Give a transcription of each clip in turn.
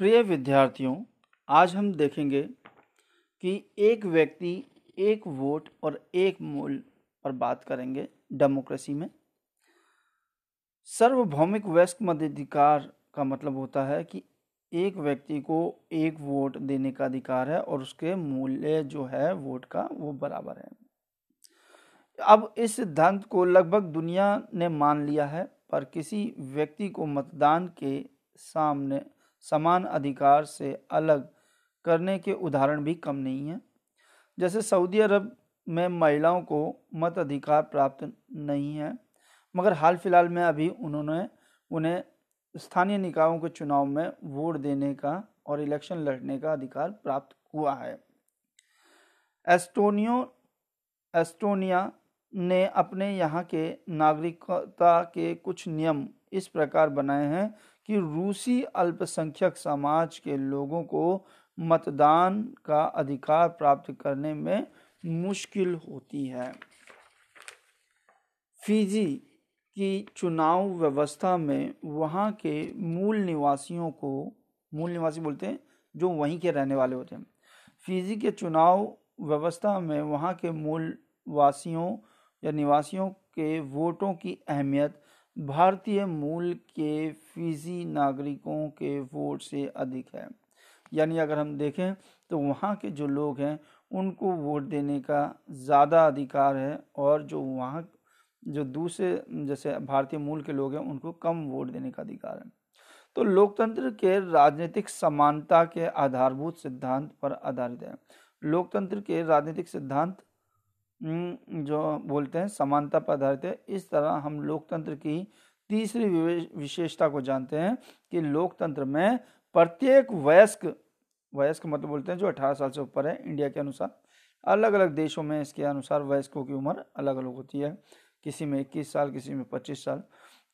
प्रिय विद्यार्थियों, आज हम देखेंगे कि एक व्यक्ति एक वोट और एक मूल पर बात करेंगे डेमोक्रेसी में। सार्वभौमिक वयस्क मताधिकार का मतलब होता है कि एक व्यक्ति को एक वोट देने का अधिकार है और उसके मूल्य जो है वोट का वो बराबर है। अब इस सिद्धांत को लगभग दुनिया ने मान लिया है, पर किसी व्यक्ति को मतदान के सामने समान अधिकार से अलग करने के उदाहरण भी कम नहीं है। जैसे सऊदी अरब में महिलाओं को मत अधिकार प्राप्त नहीं है, मगर हाल फ़िलहाल में अभी उन्होंने उन्हें स्थानीय निकायों के चुनाव में वोट देने का और इलेक्शन लड़ने का अधिकार प्राप्त हुआ है। एस्टोनियो, एस्टोनिया ने अपने यहाँ के नागरिकता के कुछ नियम इस प्रकार बनाए हैं कि रूसी अल्पसंख्यक समाज के लोगों को मतदान का अधिकार प्राप्त करने में मुश्किल होती है। फिजी की चुनाव व्यवस्था में वहाँ के मूल निवासियों को, मूल निवासी बोलते हैं, जो वहीं के रहने वाले होते हैं, फिजी के चुनाव व्यवस्था में वहाँ के मूल वासियों या निवासियों के वोटों की अहमियत भारतीय मूल के फिजी नागरिकों के वोट से अधिक है। यानी अगर हम देखें तो वहाँ के जो लोग हैं, उनको वोट देने का ज़्यादा अधिकार है और जो वहाँ, जो दूसरे, जैसे भारतीय मूल के लोग हैं, उनको कम वोट देने का अधिकार है। तो लोकतंत्र के राजनीतिक समानता के आधारभूत सिद्धांत पर आधारित है। लोकतंत्र के राजनीतिक सिद्धांत जो बोलते हैं समानता पर आधारित है, इस तरह हम लोकतंत्र की तीसरी विशेषता को जानते हैं कि लोकतंत्र में प्रत्येक वयस्क वयस्क मतलब बोलते हैं जो 18 साल से ऊपर है, इंडिया के अनुसार अलग अलग देशों में इसके अनुसार वयस्कों की उम्र अलग अलग होती है, किसी में 21 साल, किसी में 25 साल।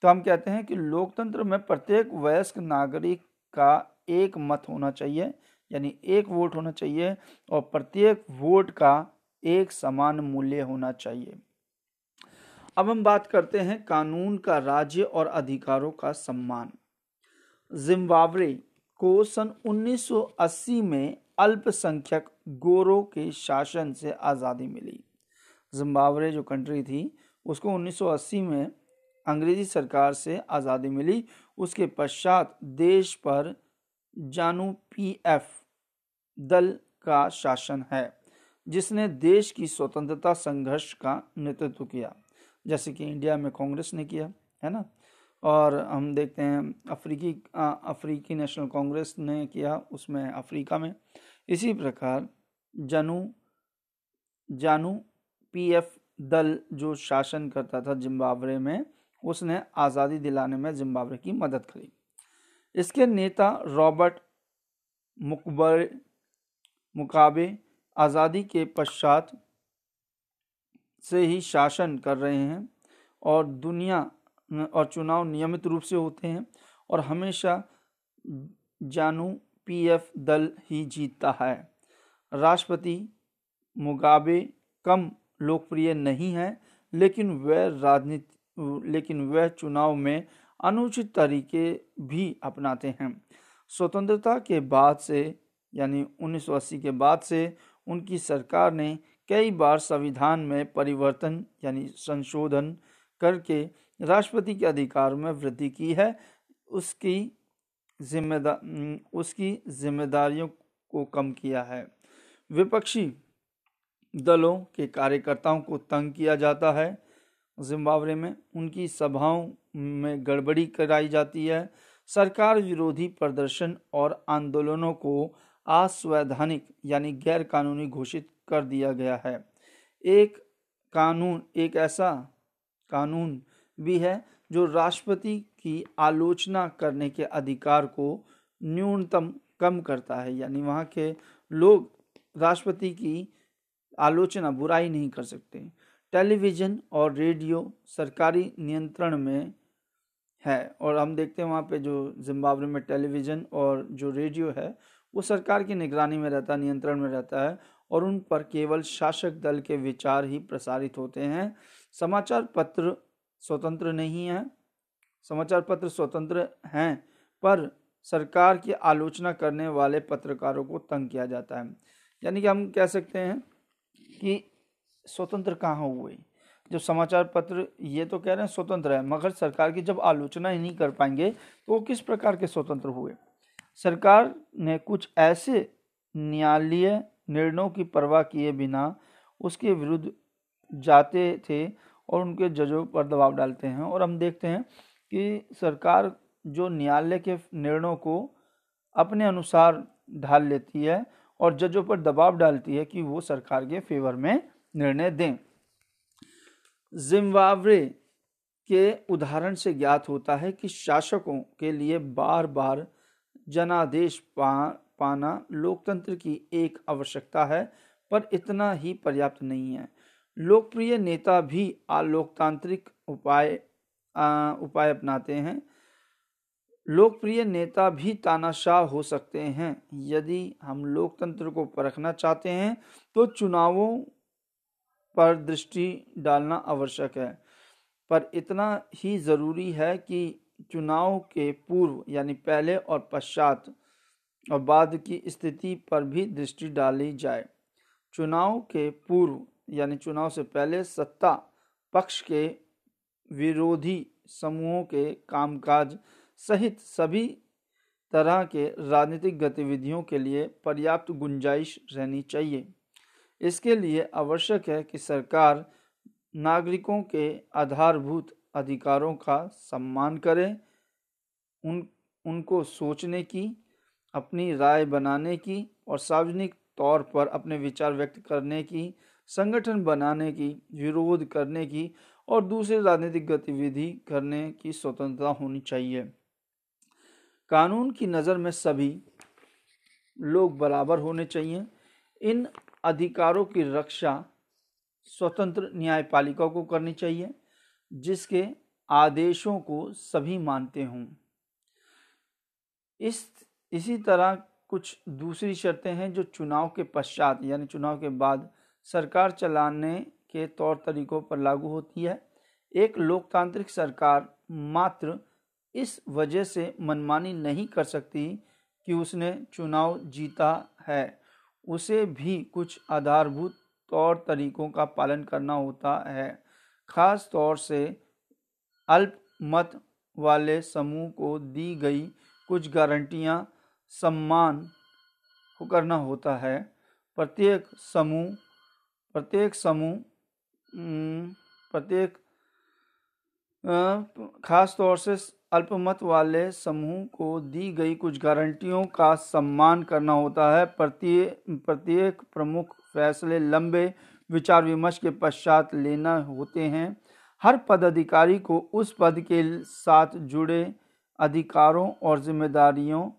तो हम कहते हैं कि लोकतंत्र में प्रत्येक वयस्क नागरिक का एक मत होना चाहिए, यानी एक वोट होना चाहिए और प्रत्येक वोट का एक समान मूल्य होना चाहिए। अब हम बात करते हैं कानून का राज्य और अधिकारों का सम्मान। जिम्बाब्वे को सन 1980 में अल्पसंख्यक गोरों के शासन से आज़ादी मिली। जिम्बाब्वे जो कंट्री थी, उसको 1980 में अंग्रेज़ी सरकार से आज़ादी मिली। उसके पश्चात देश पर जानू पीएफ दल का शासन है। जिसने देश की स्वतंत्रता संघर्ष का नेतृत्व किया, जैसे कि इंडिया में कांग्रेस ने किया, है ना? और हम देखते हैं अफ्रीकी अफ्रीकी नेशनल कांग्रेस ने किया उसमें अफ्रीका में। इसी प्रकार जानू जानू पीएफ दल जो शासन करता था जिम्बाब्वे में, उसने आज़ादी दिलाने में जिम्बाब्वे की मदद करी। इसके नेता रॉबर्ट मुकबर, मुकाबे आज़ादी के पश्चात से ही शासन कर रहे हैं और दुनिया और चुनाव नियमित रूप से होते हैं और हमेशा जानू पीएफ दल ही जीतता है। राष्ट्रपति मुगाबे कम लोकप्रिय नहीं है, लेकिन वह राजनीति, लेकिन वह चुनाव में अनुचित तरीके भी अपनाते हैं। स्वतंत्रता के बाद से, यानी 1980 के बाद से उनकी सरकार ने कई बार संविधान में परिवर्तन यानी संशोधन करके राष्ट्रपति के अधिकार में वृद्धि की है। उसकी जिम्मेदार उसकी जिम्मेदारियों को कम किया है। विपक्षी दलों के कार्यकर्ताओं को तंग किया जाता है। जिम्बाब्वे में उनकी सभाओं में गड़बड़ी कराई जाती है। सरकार विरोधी प्रदर्शन और आंदोलनों को असंवैधानिक यानी गैर कानूनी घोषित कर दिया गया है। एक कानून, एक ऐसा कानून भी है जो राष्ट्रपति की आलोचना करने के अधिकार को न्यूनतम कम करता है, यानी वहाँ के लोग राष्ट्रपति की आलोचना बुराई नहीं कर सकते। टेलीविज़न और रेडियो सरकारी नियंत्रण में है और हम देखते हैं वहाँ पे जो जिम्बाब्वे में टेलीविज़न और जो रेडियो है वो सरकार की निगरानी में रहता नियंत्रण में रहता है और उन पर केवल शासक दल के विचार ही प्रसारित होते हैं। समाचार पत्र स्वतंत्र नहीं है। समाचार पत्र स्वतंत्र हैं, पर सरकार की आलोचना करने वाले पत्रकारों को तंग किया जाता है। यानी कि हम कह सकते हैं कि स्वतंत्र कहाँ हुए? जो समाचार पत्र, ये तो कह रहे हैं स्वतंत्र है, मगर सरकार की जब आलोचना ही नहीं कर पाएँगे तो वो किस प्रकार के स्वतंत्र हुए? सरकार ने कुछ ऐसे न्यायालय निर्णयों की परवाह किए बिना उसके विरुद्ध जाते थे और उनके जजों पर दबाव डालते हैं। और हम देखते हैं कि सरकार जो न्यायालय के निर्णयों को अपने अनुसार ढाल लेती है और जजों पर दबाव डालती है कि वो सरकार के फेवर में निर्णय दें। जिम्बाब्वे के उदाहरण से ज्ञात होता है कि शासकों के लिए बार बार जनादेश पा, पाना लोकतंत्र की एक आवश्यकता है पर इतना ही पर्याप्त नहीं है। लोकप्रिय नेता भी अलोकतांत्रिक उपाय आ, उपाय अपनाते हैं। लोकप्रिय नेता भी तानाशाह हो सकते हैं। यदि हम लोकतंत्र को परखना चाहते हैं तो चुनावों पर दृष्टि डालना आवश्यक है। पर इतना ही ज़रूरी है कि चुनाव के पूर्व, यानी पहले और पश्चात, और बाद की स्थिति पर भी दृष्टि डाली जाए। चुनाव के पूर्व, यानी चुनाव से पहले सत्ता पक्ष के विरोधी समूहों के कामकाज सहित सभी तरह के राजनीतिक गतिविधियों के लिए पर्याप्त गुंजाइश रहनी चाहिए। इसके लिए आवश्यक है कि सरकार नागरिकों के आधारभूत अधिकारों का सम्मान करें, उन, उनको सोचने की, अपनी राय बनाने की और सार्वजनिक तौर पर अपने विचार व्यक्त करने की, संगठन बनाने की, विरोध करने की और दूसरी राजनीतिक गतिविधि करने की स्वतंत्रता होनी चाहिए। कानून की नज़र में सभी लोग बराबर होने चाहिए। इन अधिकारों की रक्षा स्वतंत्र न्यायपालिका को करनी चाहिए। जिसके आदेशों को सभी मानते हों। इस, इसी तरह कुछ दूसरी शर्तें हैं जो चुनाव के पश्चात, यानी चुनाव के बाद सरकार चलाने के तौर तरीकों पर लागू होती है। एक लोकतांत्रिक सरकार मात्र इस वजह से मनमानी नहीं कर सकती कि उसने चुनाव जीता है। उसे भी कुछ आधारभूत तौर तरीकों का पालन करना होता है। खास तौर से अल्प मत वाले समूह को दी गई कुछ गारंटियाँ सम्मान करना होता है। प्रत्येक समूह प्रत्येक समूह प्रत्येक खास तौर से अल्पमत वाले समूह को दी गई कुछ गारंटियों का सम्मान करना होता है। प्रत्येक प्रत्येक प्रमुख फैसले लंबे विचार विमर्श के पश्चात लेना होते हैं। हर पदाधिकारी को उस पद के साथ जुड़े अधिकारों और जिम्मेदारियों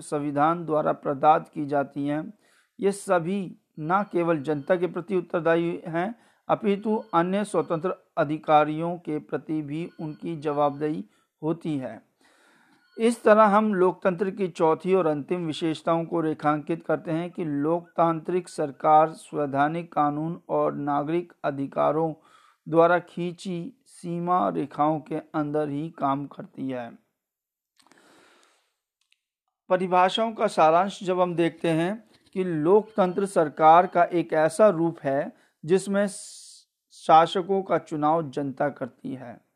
संविधान द्वारा प्रदान की जाती हैं। ये सभी न केवल जनता के प्रति उत्तरदायी हैं, अपितु अन्य स्वतंत्र अधिकारियों के प्रति भी उनकी जवाबदेही होती है। इस तरह हम लोकतंत्र की चौथी और अंतिम विशेषताओं को रेखांकित करते हैं कि लोकतांत्रिक सरकार, संवैधानिक कानून और नागरिक अधिकारों द्वारा खींची सीमा रेखाओं के अंदर ही काम करती है। परिभाषाओं का सारांश जब हम देखते हैं कि लोकतंत्र सरकार का एक ऐसा रूप है जिसमें शासकों का चुनाव जनता करती है।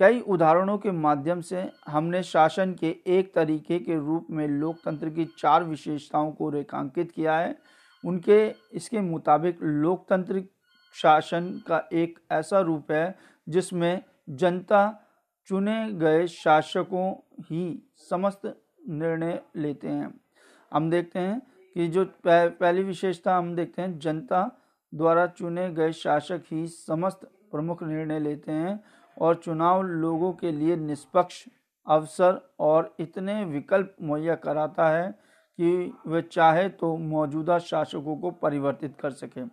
कई उदाहरणों के माध्यम से हमने शासन के एक तरीके के रूप में लोकतंत्र की चार विशेषताओं को रेखांकित किया है। उनके, इसके मुताबिक लोकतंत्र शासन का एक ऐसा रूप है जिसमें जनता चुने गए शासकों ही समस्त निर्णय लेते हैं। हम देखते हैं कि जो पहली विशेषता हम देखते हैं, जनता द्वारा चुने गए शासक ही समस्त प्रमुख निर्णय लेते हैं। और चुनाव लोगों के लिए निष्पक्ष अवसर और इतने विकल्प मुहैया कराता है कि वे चाहे तो मौजूदा शासकों को परिवर्तित कर सकें।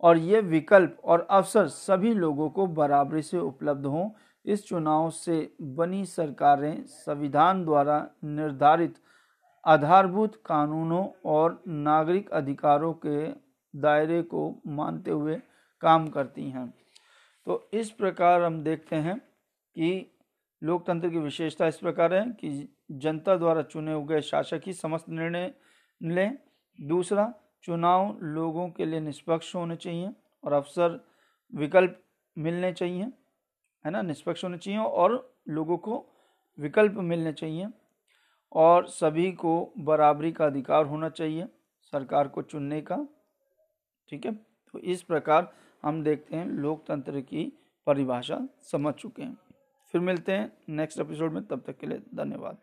और ये विकल्प और अवसर सभी लोगों को बराबरी से उपलब्ध हों, इस चुनाव से बनी सरकारें संविधान द्वारा निर्धारित आधारभूत कानूनों और नागरिक अधिकारों के दायरे को मानते हुए काम करती हैं। तो इस प्रकार हम देखते हैं कि लोकतंत्र की विशेषता इस प्रकार है कि जनता द्वारा चुने हुए शासक ही समस्त निर्णय लें। दूसरा, चुनाव लोगों के लिए निष्पक्ष होने चाहिए और अवसर, विकल्प मिलने चाहिए, है ना? निष्पक्ष होने चाहिए और लोगों को विकल्प मिलने चाहिए और सभी को बराबरी का अधिकार होना चाहिए सरकार को चुनने का, ठीक है? तो इस प्रकार हम देखते हैं, लोकतंत्र की परिभाषा समझ चुके हैं। फिर मिलते हैं नेक्स्ट एपिसोड में, तब तक के लिए धन्यवाद।